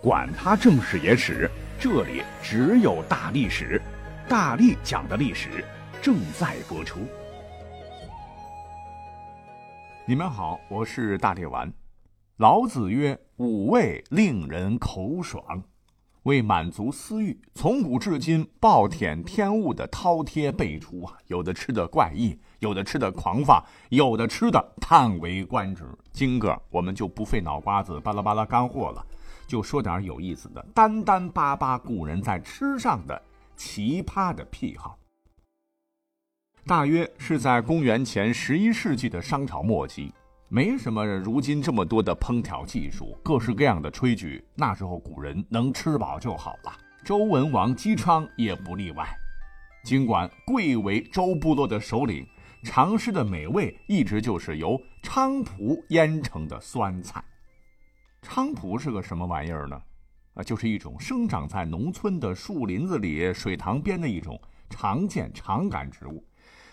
管他正史野史，这里只有大历史，大力讲的历史正在播出。你们好，我是大力丸。老子曰：“五味令人口爽。”为满足私欲，从古至今暴殄天物的饕餮辈出啊！有的吃的怪异，有的吃的狂放，有的吃的叹为观止。今个我们就不费脑瓜子巴拉巴拉干货了。就说点有意思的，单单巴巴古人在吃上的奇葩的癖好。大约是在公元前十一世纪的商朝末期，没什么如今这么多的烹调技术，各式各样的炊具。那时候古人能吃饱就好了。周文王姬昌也不例外。尽管贵为周部落的首领，尝试的美味一直就是由菖蒲腌成的酸菜。菖蒲是个什么玩意儿呢？啊，就是一种生长在农村的树林子里、水塘边的一种常见长杆植物。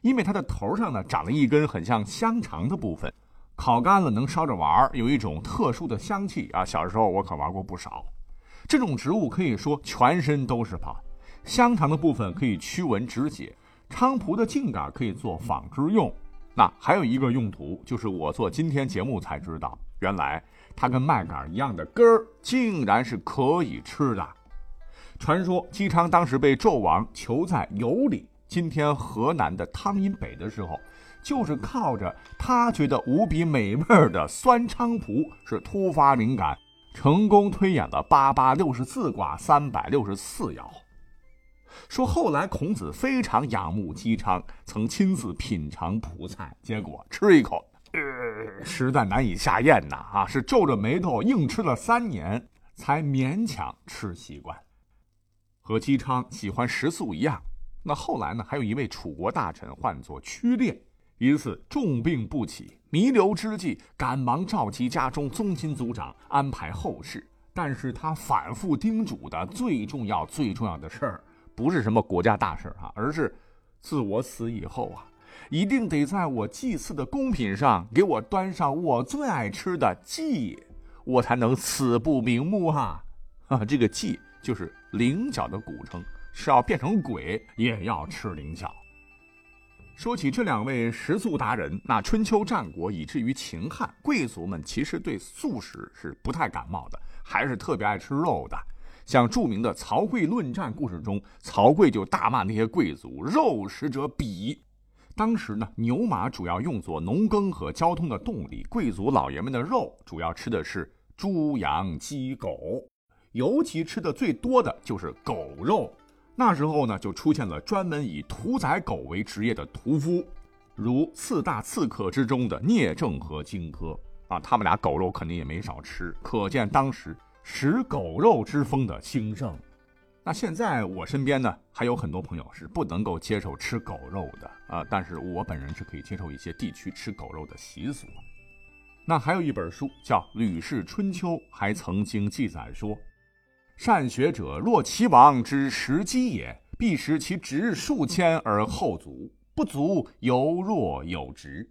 因为它的头上呢长了一根很像香肠的部分，烤干了能烧着玩儿，有一种特殊的香气啊。小时候我可玩过不少。这种植物可以说全身都是宝，香肠的部分可以驱蚊止血，菖蒲的茎杆可以做纺织用。那还有一个用途，就是我做今天节目才知道，原来。它跟麦秆一样的根儿，竟然是可以吃的。传说姬昌当时被纣王囚在羑里（今天河南的汤阴北）的时候，就是靠着他觉得无比美味的酸菖蒲，是突发灵感，成功推演了八八六十四卦三百六十四爻。说后来孔子非常仰慕姬昌，曾亲自品尝蒲菜，结果吃一口。实在难以下咽呐！啊，是皱着眉头硬吃了三年，才勉强吃习惯。和姬昌喜欢食素一样，那后来呢？还有一位楚国大臣唤作屈烈，一次重病不起，弥留之际，赶忙召集家中宗亲族长安排后事。但是他反复叮嘱的最重要、最重要的事儿，不是什么国家大事啊，而是自我死以后啊。一定得在我祭祀的贡品上给我端上我最爱吃的祭，我才能死不瞑目哈！啊，这个祭就是菱角的古称，是要变成鬼也要吃菱角。说起这两位食素达人，那春秋战国以至于秦汉，贵族们其实对素食是不太感冒的，还是特别爱吃肉的。像著名的曹刿论战故事中，曹刿就大骂那些贵族：“肉食者鄙。”当时呢，牛马主要用作农耕和交通的动力，贵族老爷们的肉主要吃的是猪、羊、鸡、狗，尤其吃的最多的就是狗肉。那时候呢，就出现了专门以屠宰狗为职业的屠夫，如四大刺客之中的聂政和荆轲啊，他们俩狗肉肯定也没少吃，可见当时食狗肉之风的兴盛。那现在我身边呢，还有很多朋友是不能够接受吃狗肉的啊，但是我本人是可以接受一些地区吃狗肉的习俗。那还有一本书叫《吕氏春秋》，还曾经记载说：“善学者若其王之食鸡也，必食其直数千而后足，不足犹若有直。”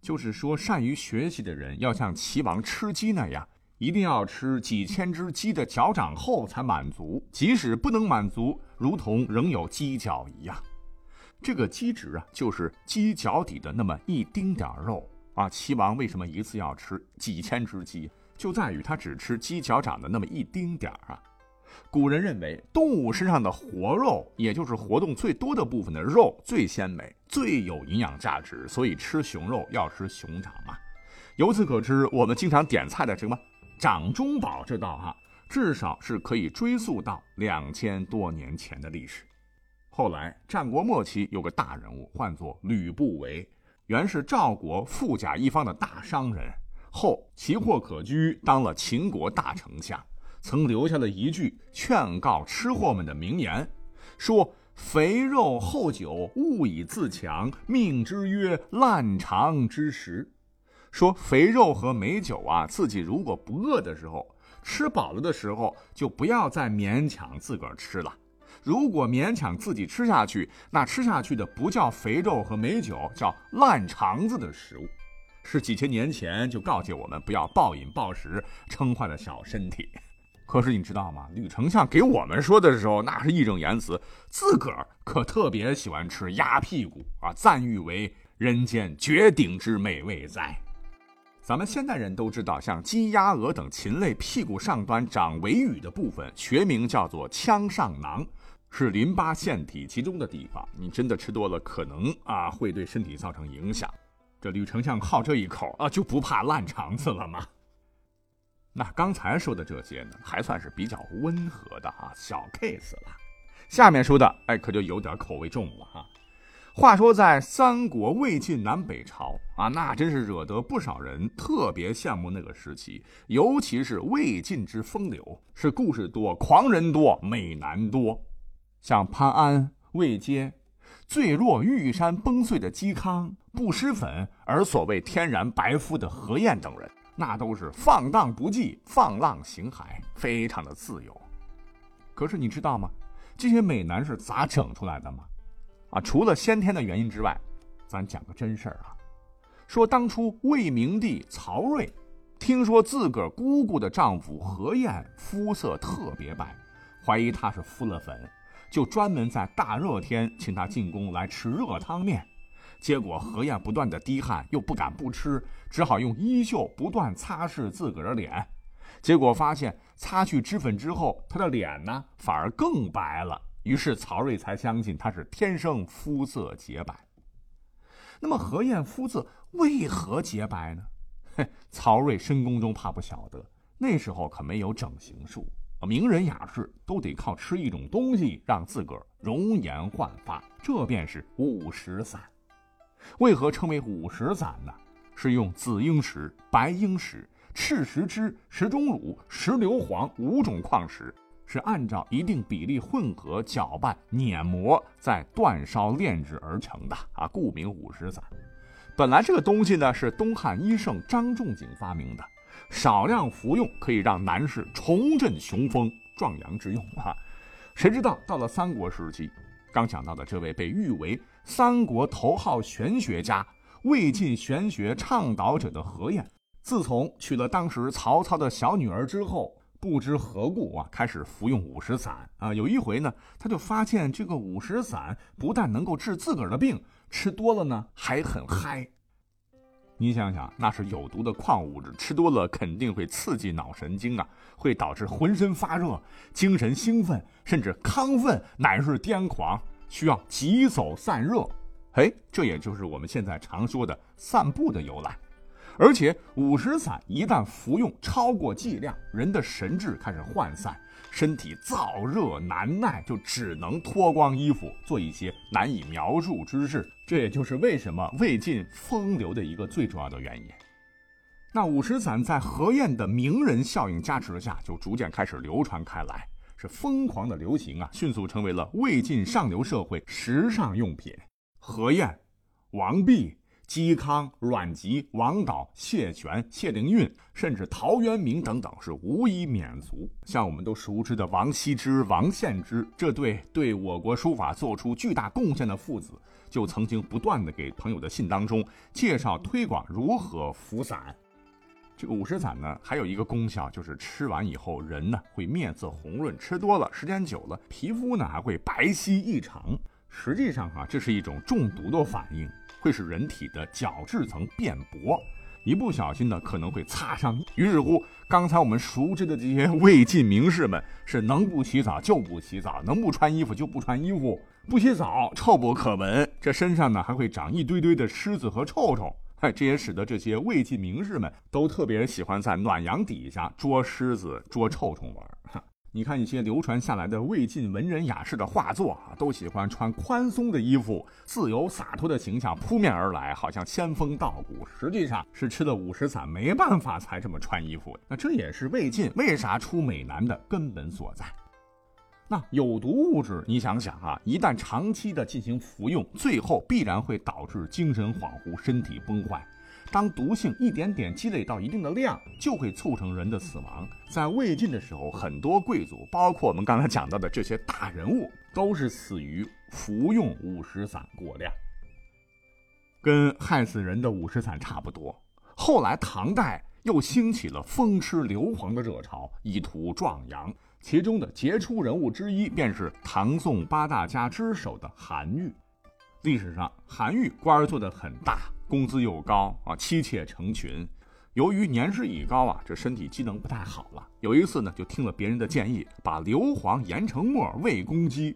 就是说，善于学习的人要像齐王吃鸡那样。一定要吃几千只鸡的脚掌后才满足，即使不能满足，如同仍有鸡脚一样。这个鸡指啊，就是鸡脚底的那么一丁点儿肉啊。齐王为什么一次要吃几千只鸡？就在于他只吃鸡脚掌的那么一丁点儿啊。古人认为，动物身上的活肉，也就是活动最多的部分的肉最鲜美，最有营养价值，所以吃熊肉要吃熊掌嘛。由此可知，我们经常点菜的什么？掌中宝这道哈，至少是可以追溯到两千多年前的历史。后来战国末期有个大人物，唤作吕不韦，原是赵国富甲一方的大商人，后奇货可居，当了秦国大丞相，曾留下了一句劝告吃货们的名言，说：“肥肉厚酒，勿以自强，命之曰烂肠之食。”说肥肉和美酒啊，自己如果不饿的时候，吃饱了的时候，就不要再勉强自个儿吃了。如果勉强自己吃下去，那吃下去的不叫肥肉和美酒，叫烂肠子的食物。是几千年前就告诫我们不要暴饮暴食，撑坏了小身体。可是你知道吗？吕丞相给我们说的时候，那是义正言辞，自个儿可特别喜欢吃鸭屁股啊，赞誉为人间绝顶之美味哉。咱们现代人都知道，像鸡、鸭、鹅等禽类屁股上端长尾羽的部分，学名叫做腔上囊，是淋巴腺体集中的地方。你真的吃多了，可能啊会对身体造成影响。这吕丞相好这一口啊，就不怕烂肠子了吗？那刚才说的这些呢，还算是比较温和的啊，小 case 了。下面说的，哎，可就有点口味重了哈。话说在三国、魏晋南北朝啊，那真是惹得不少人特别羡慕那个时期，尤其是魏晋之风流，是故事多、狂人多、美男多。像潘安、魏阶，最若玉山崩碎的嵇康，不施粉而所谓天然白肤的何晏等人。那都是放荡不羁、放浪形骸，非常的自由。可是你知道吗？这些美男是咋整出来的吗？啊，除了先天的原因之外，咱讲个真事儿啊。说当初魏明帝曹睿，听说自个儿姑姑的丈夫何晏肤色特别白，怀疑他是敷了粉，就专门在大热天请他进宫来吃热汤面。结果何晏不断的滴汗，又不敢不吃，只好用衣袖不断擦拭自个儿的脸。结果发现擦去脂粉之后，他的脸呢反而更白了。于是曹睿才相信他是天生肤色洁白。那么何晏肤色为何洁白呢？嘿，曹睿深宫中怕不晓得，那时候可没有整形术，名人雅士都得靠吃一种东西让自个儿容颜焕发，这便是五石散。为何称为五石散呢？是用紫英石、白英石、赤石脂、石钟乳、石硫磺五种矿石，是按照一定比例混合搅拌碾磨，再煅烧炼制而成的啊，故名五石散。本来这个东西呢是东汉医圣张仲景发明的，少量服用可以让男士重振雄风、壮阳之用啊。谁知道到了三国时期，刚讲到的这位被誉为。三国头号玄学家、魏晋玄学倡导者的何晏，自从娶了当时曹操的小女儿之后，不知何故啊，开始服用五石散啊。有一回呢，他就发现这个五石散不但能够治自个儿的病，吃多了呢还很嗨。你想想，那是有毒的矿物质，吃多了肯定会刺激脑神经啊，会导致浑身发热、精神兴奋，甚至亢奋乃至癫狂。需要急走散热，哎，这也就是我们现在常说的散步的由来。而且五石散一旦服用超过剂量，人的神志开始涣散，身体燥热难耐，就只能脱光衣服做一些难以描述之事。这也就是为什么魏晋风流的一个最重要的原因。那五石散在何晏的名人效应加持下，就逐渐开始流传开来。是疯狂的流行啊，迅速成为了魏晋上流社会时尚用品。何晏、王弼、嵇康、阮籍、王导、谢玄、谢灵运，甚至陶渊明等等，是无一免俗。像我们都熟知的王羲之、王献之这对对我国书法做出巨大贡献的父子，就曾经不断的给朋友的信当中介绍推广如何服散。这个五石散呢，还有一个功效，就是吃完以后人呢会面色红润，吃多了时间久了，皮肤呢还会白皙异常。实际上哈，这是一种中毒的反应，会使人体的角质层变薄，一不小心呢可能会擦伤。于是乎，刚才我们熟知的这些魏晋名士们，是能不洗澡就不洗澡，能不穿衣服就不穿衣服，不洗澡臭不可闻，这身上呢还会长一堆堆的虱子和臭虫。哎，这也使得这些魏晋名士们都特别喜欢在暖阳底下捉虱子、捉臭虫玩。你看一些流传下来的魏晋文人雅士的画作啊，都喜欢穿宽松的衣服，自由洒脱的形象扑面而来，好像仙风道骨。实际上是吃了五石散没办法才这么穿衣服。那这也是魏晋为啥出美男的根本所在。那有毒物质，你想想啊，一旦长期的进行服用，最后必然会导致精神恍惚、身体崩坏。当毒性一点点积累到一定的量，就会促成人的死亡。在魏晋的时候，很多贵族，包括我们刚才讲到的这些大人物，都是死于服用五石散过量。跟害死人的五石散差不多。后来唐代又兴起了风吃硫磺的热潮，以图壮阳。其中的杰出人物之一，便是唐宋八大家之首的韩愈。历史上，韩愈官儿做得很大，工资又高啊，妻妾成群。由于年事已高啊，这身体机能不太好了。有一次呢，就听了别人的建议，把硫磺研成末喂公鸡，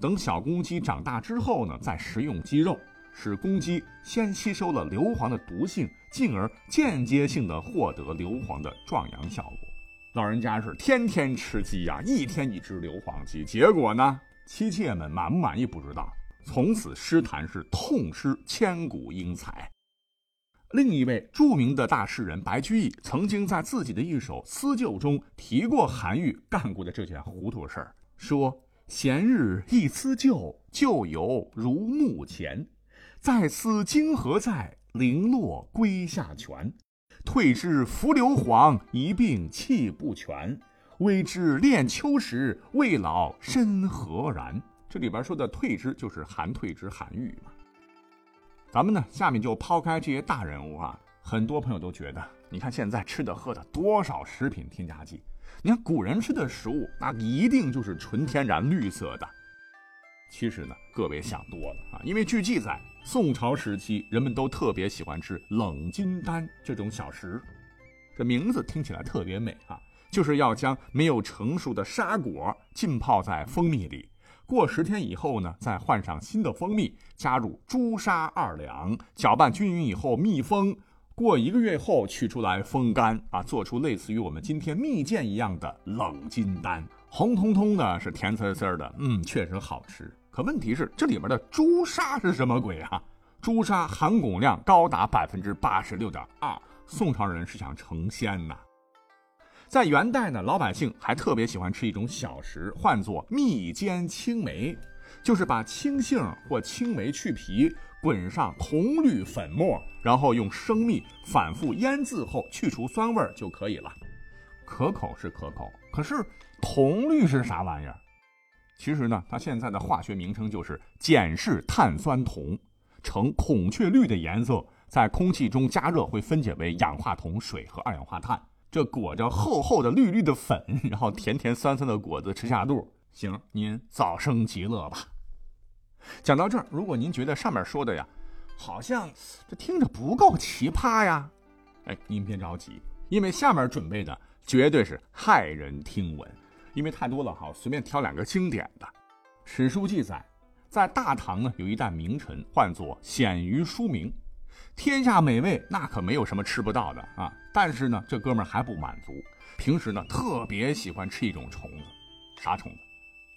等小公鸡长大之后呢，再食用鸡肉。使公鸡先吸收了硫磺的毒性，进而间接性的获得硫磺的壮阳效果。老人家是天天吃鸡呀，一天一只硫磺鸡。结果呢，妻妾们满不满意不知道，从此诗坛是痛失千古英才。另一位著名的大诗人白居易，曾经在自己的一首思旧中提过韩愈干过的这件糊涂事儿，说：“闲日一思旧，旧游如目前。”再思今何在？零落归下泉。退之伏硫磺，一病气不全。未知恋秋时，未老身何然？这里边说的退之，就是韩退之韩愈嘛。咱们呢，下面就抛开这些大人物啊，很多朋友都觉得，你看现在吃的喝的多少食品添加剂？你看古人吃的食物，那一定就是纯天然绿色的。其实呢，各位想多了啊！因为据记载，宋朝时期人们都特别喜欢吃冷金丹这种小食，这名字听起来特别美啊！就是要将没有成熟的沙果浸泡在蜂蜜里，过十天以后呢，再换上新的蜂蜜，加入朱砂二两，搅拌均匀以后密封，过一个月后取出来风干啊，做出类似于我们今天蜜饯一样的冷金丹。红彤彤的，是甜丝丝的，嗯，确实好吃。可问题是，这里面的朱砂是什么鬼啊？朱砂含汞量高达百分之八十六点二，宋朝人是想成仙呐。在元代呢，老百姓还特别喜欢吃一种小食，唤作蜜煎青梅，就是把青杏或青梅去皮，滚上铜绿粉末，然后用生蜜反复腌制后去除酸味就可以了。可口是可口，可是。铜绿是啥玩意儿？其实呢，它现在的化学名称就是碱式碳酸铜，呈孔雀绿的颜色，在空气中加热会分解为氧化铜、水和二氧化碳。这裹着厚厚的绿绿的粉，然后甜甜酸酸的果子吃下肚，行，您早生极乐吧。讲到这儿，如果您觉得上面说的呀，好像这听着不够奇葩呀，哎，您别着急，因为下面准备的绝对是骇人听闻。因为太多了哈，随便挑两个经典的。史书记载，在大唐呢，有一代名臣，唤作鲜于书名。天下美味，那可没有什么吃不到的啊。但是呢，这哥们儿还不满足，平时呢特别喜欢吃一种虫子，啥虫子？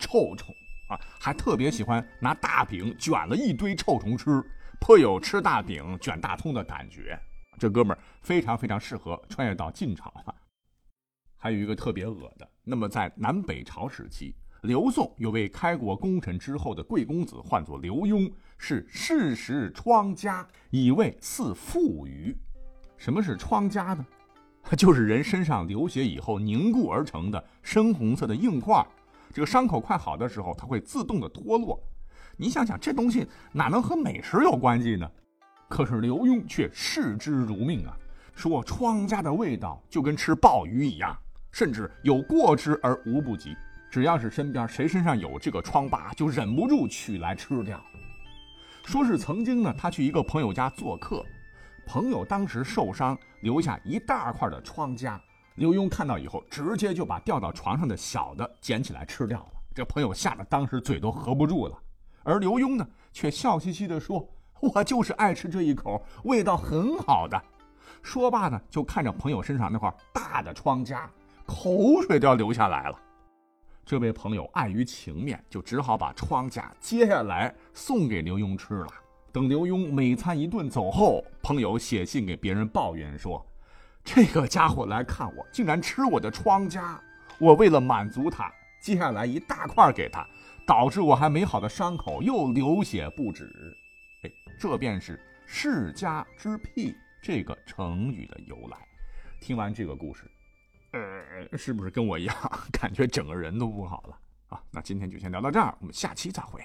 臭虫啊！还特别喜欢拿大饼卷了一堆臭虫吃，颇有吃大饼卷大葱的感觉。这哥们儿非常非常适合穿越到晋朝啊。还有一个特别恶的，那么在南北朝时期，刘宋有位开国功臣之后的贵公子，唤作刘墉，是世时疮痂，以为似负鱼。什么是疮痂呢？就是人身上流血以后凝固而成的深红色的硬块，这个伤口快好的时候，它会自动的脱落。你想想，这东西哪能和美食有关系呢？可是刘墉却视之如命啊，说疮痂的味道就跟吃鲍鱼一样。甚至有过之而无不及，只要是身边谁身上有这个疮疤，就忍不住取来吃掉。说是曾经呢，他去一个朋友家做客，朋友当时受伤，留下一大块的疮痂。刘墉看到以后，直接就把掉到床上的小的捡起来吃掉了。这朋友吓得当时嘴都合不住了，而刘墉呢，却笑嘻嘻地说：“我就是爱吃这一口，味道很好的。”说罢呢，就看着朋友身上那块大的疮痂。口水都要流下来了，这位朋友碍于情面，就只好把疮痂接下来送给刘墉吃了。等刘墉每餐一顿走后，朋友写信给别人抱怨说：“这个家伙来看我，竟然吃我的疮痂。我为了满足他，接下来一大块给他，导致我还没好的伤口又流血不止。”哎，这便是“世家之癖”这个成语的由来。听完这个故事。呃，是不是跟我一样，感觉整个人都不好了啊？那今天就先聊到这儿，我们下期再会。